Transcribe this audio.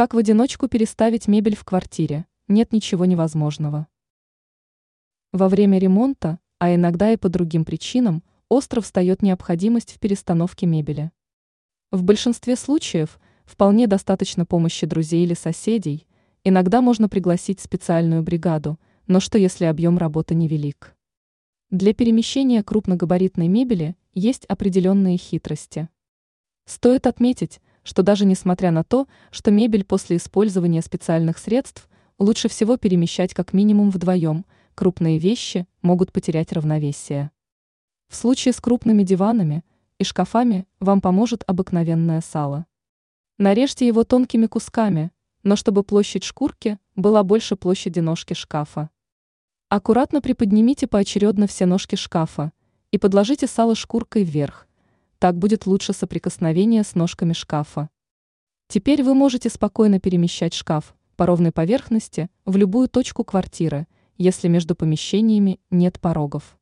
Как в одиночку переставить мебель в квартире? Нет ничего невозможного. Во время ремонта, а иногда и по другим причинам, остро встает необходимость в перестановке мебели. В большинстве случаев вполне достаточно помощи друзей или соседей, иногда можно пригласить специальную бригаду, но что если объем работы невелик? Для перемещения крупногабаритной мебели есть определенные хитрости. Стоит отметить, что даже несмотря на то, что мебель после использования специальных средств лучше всего перемещать как минимум вдвоем, крупные вещи могут потерять равновесие. В случае с крупными диванами и шкафами вам поможет обыкновенное сало. Нарежьте его тонкими кусками, но чтобы площадь шкурки была больше площади ножки шкафа. Аккуратно приподнимите поочередно все ножки шкафа и подложите сало шкуркой вверх, так будет лучше соприкосновение с ножками шкафа. Теперь вы можете спокойно перемещать шкаф по ровной поверхности в любую точку квартиры, если между помещениями нет порогов.